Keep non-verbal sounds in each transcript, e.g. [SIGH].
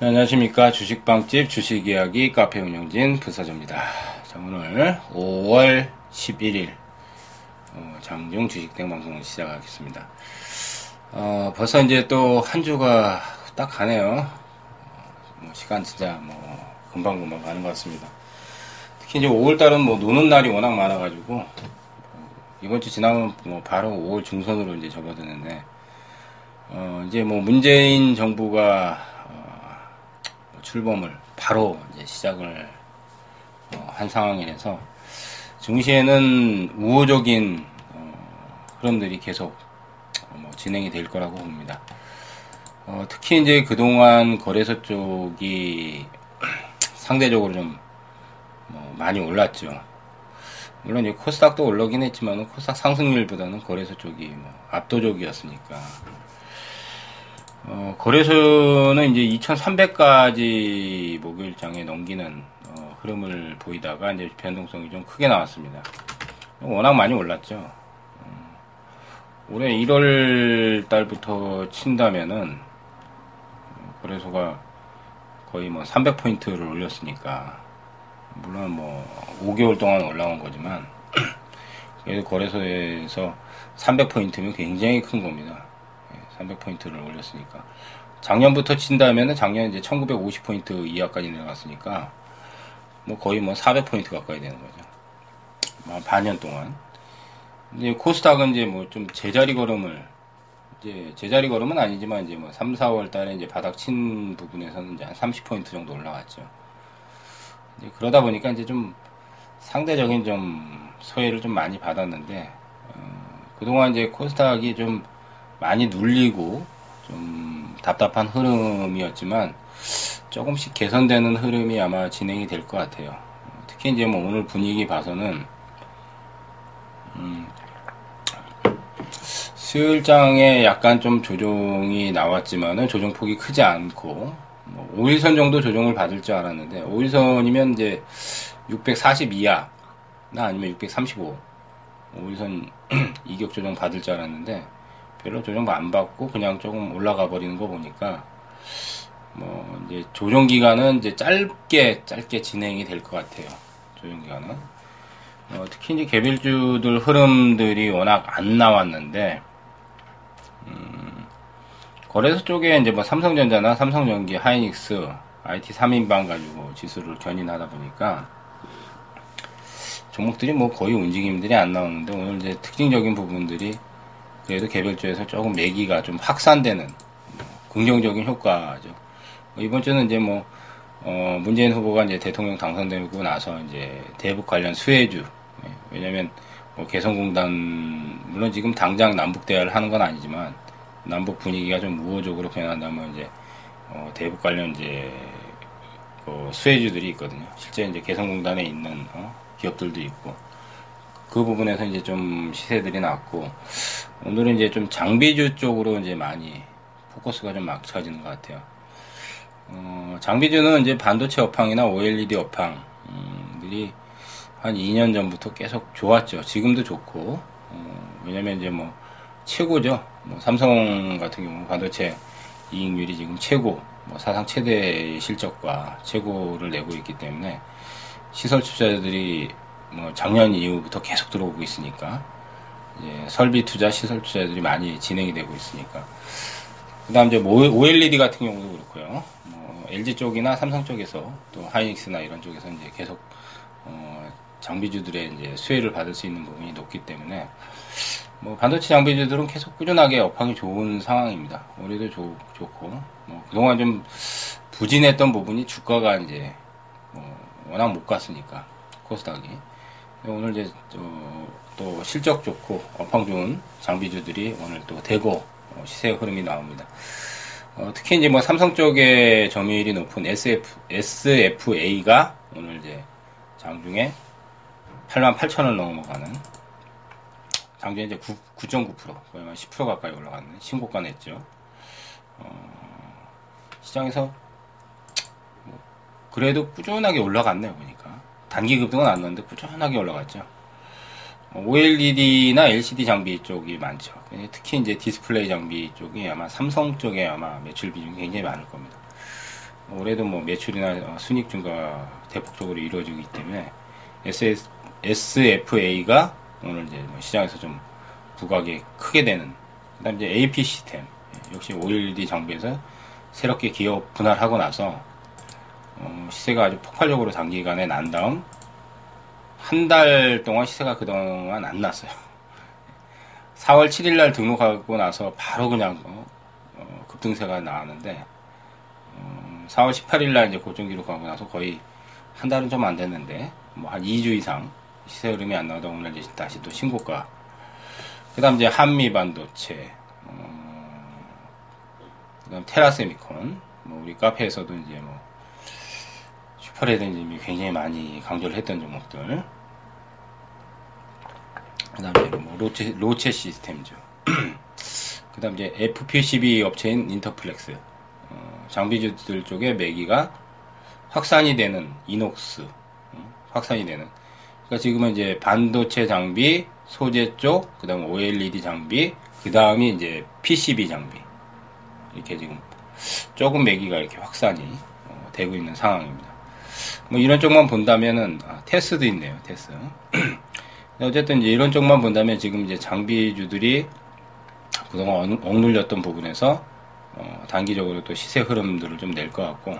네, 안녕하십니까. 주식방집 주식이야기 카페 운영진 부사조입니다. 자, 오늘 5월 11일 어, 장중 주식대 방송을 시작하겠습니다. 어, 벌써 이제 또 한 주가 딱 가네요. 어, 뭐 시간 진짜 뭐 금방 금방 가는 것 같습니다. 특히 이제 5월 달은 뭐 노는 날이 워낙 많아가지고 어, 이번 주 지나면 뭐 바로 5월 중선으로 이제 접어드는데 어, 이제 뭐 문재인 정부가 출범을 바로 이제 시작을 어, 한 상황이라서 증시에는 우호적인 어, 흐름들이 계속 어, 뭐 진행이 될 거라고 봅니다. 어, 특히 이제 그동안 거래소 쪽이 [CLEARS THROAT] 상대적으로 좀 뭐 많이 올랐죠. 물론 이제 코스닥도 올라긴 했지만 코스닥 상승률보다는 거래소 쪽이 뭐 압도적이었으니까 어, 거래소는 이제 2,300까지 목요일장에 넘기는 어, 흐름을 보이다가 이제 변동성이 좀 크게 나왔습니다. 워낙 많이 올랐죠. 어, 올해 1월 달부터 친다면은 어, 거래소가 거의 뭐 300포인트를 올렸으니까 물론 뭐 5개월 동안 올라온 거지만 [CLEARS THROAT] 그래도 거래소에서 300포인트면 굉장히 큰 겁니다. 300포인트를 올렸으니까. 작년부터 친다면은 작년 이제 1950포인트 이하까지 내려갔으니까 뭐 거의 뭐 400포인트 가까이 되는 거죠. 뭐 반년 동안. 이제 코스닥은 이제 뭐 좀 제자리 걸음을 이제 제자리 걸음은 아니지만 이제 뭐 3, 4월 달에 이제 바닥 친 부분에서는 이제 한 30포인트 정도 올라갔죠. 이제 그러다 보니까 이제 좀 상대적인 좀 소외를 좀 많이 받았는데 어, 그동안 이제 코스닥이 좀 많이 눌리고 좀 답답한 흐름이었지만 조금씩 개선되는 흐름이 아마 진행이 될 것 같아요. 특히 이제 뭐 오늘 분위기 봐서는 음, 수요일장에 약간 좀 조정이 나왔지만은 조정폭이 크지 않고 뭐 5일선 정도 조정을 받을 줄 알았는데 5일선이면 이제 640 이하나 아니면 635 5일선 [CLEARS THROAT] 이격 조정 받을 줄 알았는데 별로 조정 안 받고 그냥 조금 올라가 버리는 거 보니까 뭐 이제 조정 기간은 이제 짧게 짧게 진행이 될 것 같아요. 조정 기간은 어, 특히 이제 개별주들 흐름들이 워낙 안 나왔는데 음, 거래소 쪽에 이제 뭐 삼성전자나 삼성전기, 하이닉스, IT 3인방 가지고 지수를 견인하다 보니까 종목들이 뭐 거의 움직임들이 안 나오는데 오늘 이제 특징적인 부분들이 그래도 개별주에서 조금 매기가 좀 확산되는 뭐 긍정적인 효과죠. 뭐 이번 주는 이제 뭐 어, 문재인 후보가 이제 대통령 당선되고 나서 이제 대북 관련 수혜주 예, 왜냐면 뭐 개성공단 물론 지금 당장 남북 대화를 하는 건 아니지만 남북 분위기가 좀 우호적으로 변한다면 이제 어, 대북 관련 이제 그 수혜주들이 있거든요. 실제 이제 개성공단에 있는 어, 기업들도 있고 그 부분에서 이제 좀 시세들이 났고 오늘은 이제 좀 장비주 쪽으로 이제 많이 포커스가 좀 맞춰지는 것 같아요. 어, 장비주는 이제 반도체 업황이나 OLED 업황들이 한 2년 전부터 계속 좋았죠. 지금도 좋고 어, 왜냐면 이제 뭐 최고죠. 뭐 삼성 같은 경우 반도체 이익률이 지금 최고, 뭐 사상 최대 실적과 최고를 내고 있기 때문에 시설 투자자들이 뭐 작년 이후부터 계속 들어오고 있으니까 예, 설비 투자, 시설 투자들이 많이 진행이 되고 있으니까. 그 다음 이제 뭐 OLED 같은 경우도 그렇고요. 뭐 LG 쪽이나 삼성 쪽에서 또 하이닉스나 이런 쪽에서 이제 계속 어, 장비주들의 이제 수혜를 받을 수 있는 부분이 높기 때문에 뭐 반도체 장비주들은 계속 꾸준하게 업황이 좋은 상황입니다. 올해도 좋, 좋고 뭐 그동안 좀 부진했던 부분이 주가가 이제 뭐 워낙 못 갔으니까 코스닥이 오늘 이제 또 실적 좋고 업황 좋은 장비주들이 오늘 또 대고 어, 시세 흐름이 나옵니다. 어, 특히 이제 뭐 삼성 쪽에 점유율이 높은 SF, SFA가 오늘 이제 장중에 8만 8천을 넘어가는 장중에 이제 9.9% 거의 10% 가까이 올라가는 신고가 냈죠. 어, 시장에서 뭐 그래도 꾸준하게 올라갔네요 보니까 단기 급등은 안 났는데 꾸준하게 올라갔죠. OLED나 LCD 장비 쪽이 많죠. 특히 이제 디스플레이 장비 쪽이 아마 삼성 쪽에 아마 매출 비중이 굉장히 많을 겁니다. 올해도 뭐 매출이나 어, 순익 증가 대폭적으로 이루어지기 때문에 SFA가 오늘 이제 뭐 시장에서 좀 부각이 크게 되는 그다음 이제 AP 시스템 역시 OLED 장비에서 새롭게 기업 분할하고 나서 어, 시세가 아주 폭발적으로 단기간에 난 다음 한 달 동안 시세가 그동안 안 났어요. [LAUGHS] 4월 7일 날 등록하고 나서 바로 그냥 어, 어, 급등세가 나왔는데 어, 4월 18일 날 이제 고점 기록하고 나서 거의 한 달은 좀 안 됐는데 뭐 한 2주 이상 시세 흐름이 안 나오다 오늘 이제 다시 또 신고가. 그다음 이제 한미 반도체, 어, 그다음 테라세미콘, 뭐 우리 카페에서도 이제 뭐 슈퍼레드님이 굉장히 많이 강조를 했던 종목들. 그 다음에 뭐 로체, 로체 시스템이죠. [CLEARS THROAT] 그 다음 이제 FPCB 업체인 인터플렉스. 어, 장비주들 쪽에 매기가 확산이 되는 이녹스. 어, 확산이 되는. 그러니까 지금은 이제 반도체 장비, 소재 쪽, 그 다음 OLED 장비, 그 다음이 이제 PCB 장비. 이렇게 지금 조금 매기가 이렇게 확산이 어, 되고 있는 상황입니다. 뭐 이런 쪽만 본다면은 아, 테스도 있네요. 테스. [CLEARS THROAT] 어쨌든 이제 이런 쪽만 본다면 지금 이제 장비주들이 그동안 억눌렸던 부분에서 어, 단기적으로 또 시세 흐름들을 좀 낼 것 같고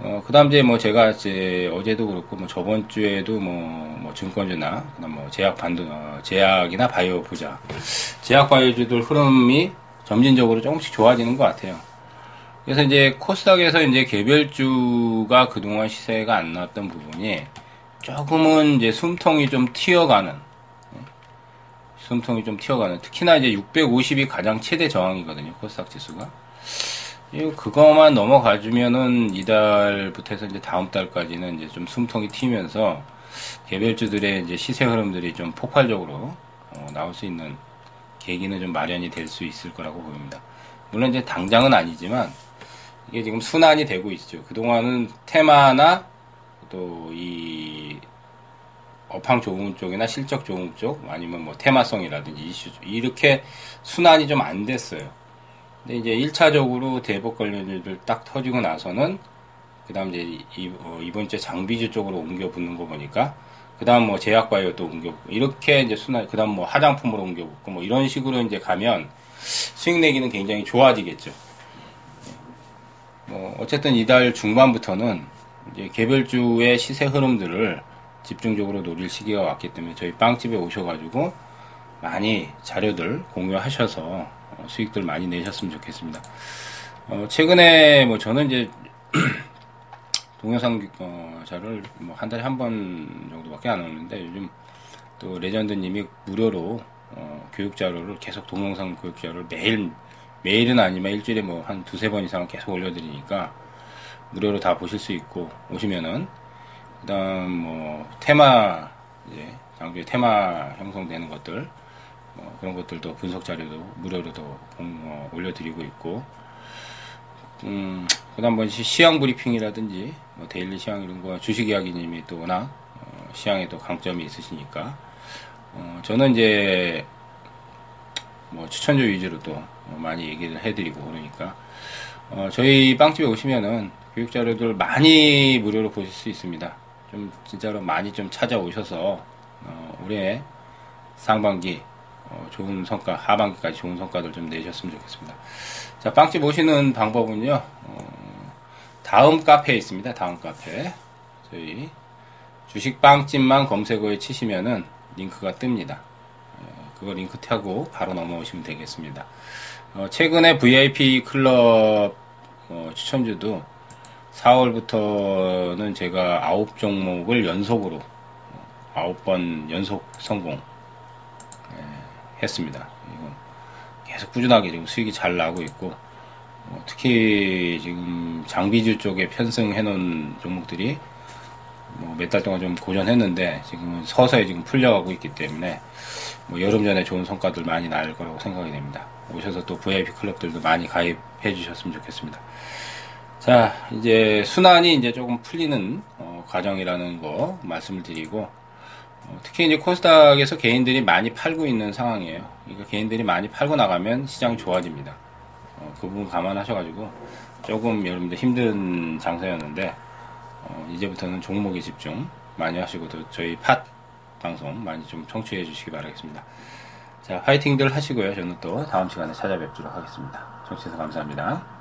어, 그 다음 이제 뭐 제가 이제 어제도 그렇고 뭐 저번 주에도 뭐, 뭐 증권주나 그다음 뭐 제약 반도 어, 제약이나 바이오 부자 제약 바이오주들 흐름이 점진적으로 조금씩 좋아지는 것 같아요. 그래서 이제 코스닥에서 이제 개별주가 그동안 시세가 안 나왔던 부분이 조금은 이제 숨통이 좀 튀어가는 예, 숨통이 좀 튀어가는 특히나 이제 650이 가장 최대 저항이거든요 코스닥 지수가 그거만 넘어가 주면은 이달부터 해서 이제 다음 달까지는 이제 좀 숨통이 튀면서 개별주들의 이제 시세 흐름들이 좀 폭발적으로 어, 나올 수 있는 계기는 좀 마련이 될 수 있을 거라고 보입니다. 물론 이제 당장은 아니지만 이게 지금 순환이 되고 있죠. 그동안은 테마나 또 이 업황 좋은 쪽이나 실적 좋은 쪽 아니면 뭐 테마성이라든지 이슈 이렇게 순환이 좀 안 됐어요. 근데 이제 1차적으로 대북 관련주들 딱 터지고 나서는 그 다음 이제 이, 어, 이번 주에 장비주 쪽으로 옮겨 붙는 거 보니까 그 다음 뭐 제약바이오 또 옮겨 이렇게 이제 순환 그 다음 뭐 화장품으로 옮겨 붙고 뭐 이런 식으로 이제 가면 수익 내기는 굉장히 좋아지겠죠. 뭐 어쨌든 이달 중반부터는 이제 개별주의 시세 흐름들을 집중적으로 노릴 시기가 왔기 때문에 저희 빵집에 오셔가지고 많이 자료들 공유하셔서 어, 수익들 많이 내셨으면 좋겠습니다. 어, 최근에 뭐 저는 이제 [CLEARS THROAT] 동영상 어, 자료를 뭐 한 달에 한 번 정도밖에 안 오는데 요즘 또 레전드님이 무료로 어, 교육 자료를 계속 동영상 교육 자료를 매일 매일은 아니면 일주일에 뭐 한 두세 번 이상은 계속 올려드리니까 무료로 다 보실 수 있고 오시면은 그다음 뭐 테마 이제 장비의 테마 형성되는 것들 뭐 그런 것들도 분석 자료도 무료로도 어, 올려드리고 있고 음 그다음 뭐 시황 브리핑이라든지 뭐 daily 시황 이런 거 주식 이야기님이 또 워낙 어, 시황에도 강점이 있으시니까 어, 저는 이제 뭐 추천주 위주로 또 많이 얘기를 해드리고 그러니까 어, 저희 빵집에 오시면은 교육 자료들 많이 무료로 보실 수 있습니다. 좀 진짜로 많이 좀 찾아오셔서 어, 올해 상반기 어, 좋은 성과, 하반기까지 좋은 성과들 좀 내셨으면 좋겠습니다. 자, 빵집 오시는 방법은요. 어, 다음 카페에 있습니다. 다음 카페. 저희 주식 빵집만 검색어에 치시면은 링크가 뜹니다. 그거 링크 타고 바로 넘어오시면 되겠습니다. 어, 최근에 VIP 클럽 어, 추천주도 4월부터는 제가 9종목을 연속으로 어, 9번 연속 성공 예, 했습니다. 계속 꾸준하게 지금 수익이 잘 나고 있고 어, 특히 지금 장비주 쪽에 편승해 놓은 종목들이 뭐 몇 달 동안 좀 고전했는데 지금은 서서히 지금 풀려가고 있기 때문에 뭐 여름 전에 좋은 성과들 많이 날 거라고 생각이 됩니다. 오셔서 또 VIP 클럽들도 많이 가입해 주셨으면 좋겠습니다. 자, 이제 순환이 이제 조금 풀리는 어, 과정이라는 거 말씀을 드리고 어, 특히 이제 코스닥에서 개인들이 많이 팔고 있는 상황이에요. 그러니까 개인들이 많이 팔고 나가면 시장이 좋아집니다. 어, 그 부분 감안하셔가지고 조금 여러분들 힘든 장사였는데 어, 이제부터는 종목에 집중 많이 하시고 또 저희 팟 방송 많이 좀 청취해 주시기 바라겠습니다. 자, 화이팅들 하시고요. 저는 또 다음 시간에 찾아뵙도록 하겠습니다. 청취해서 감사합니다.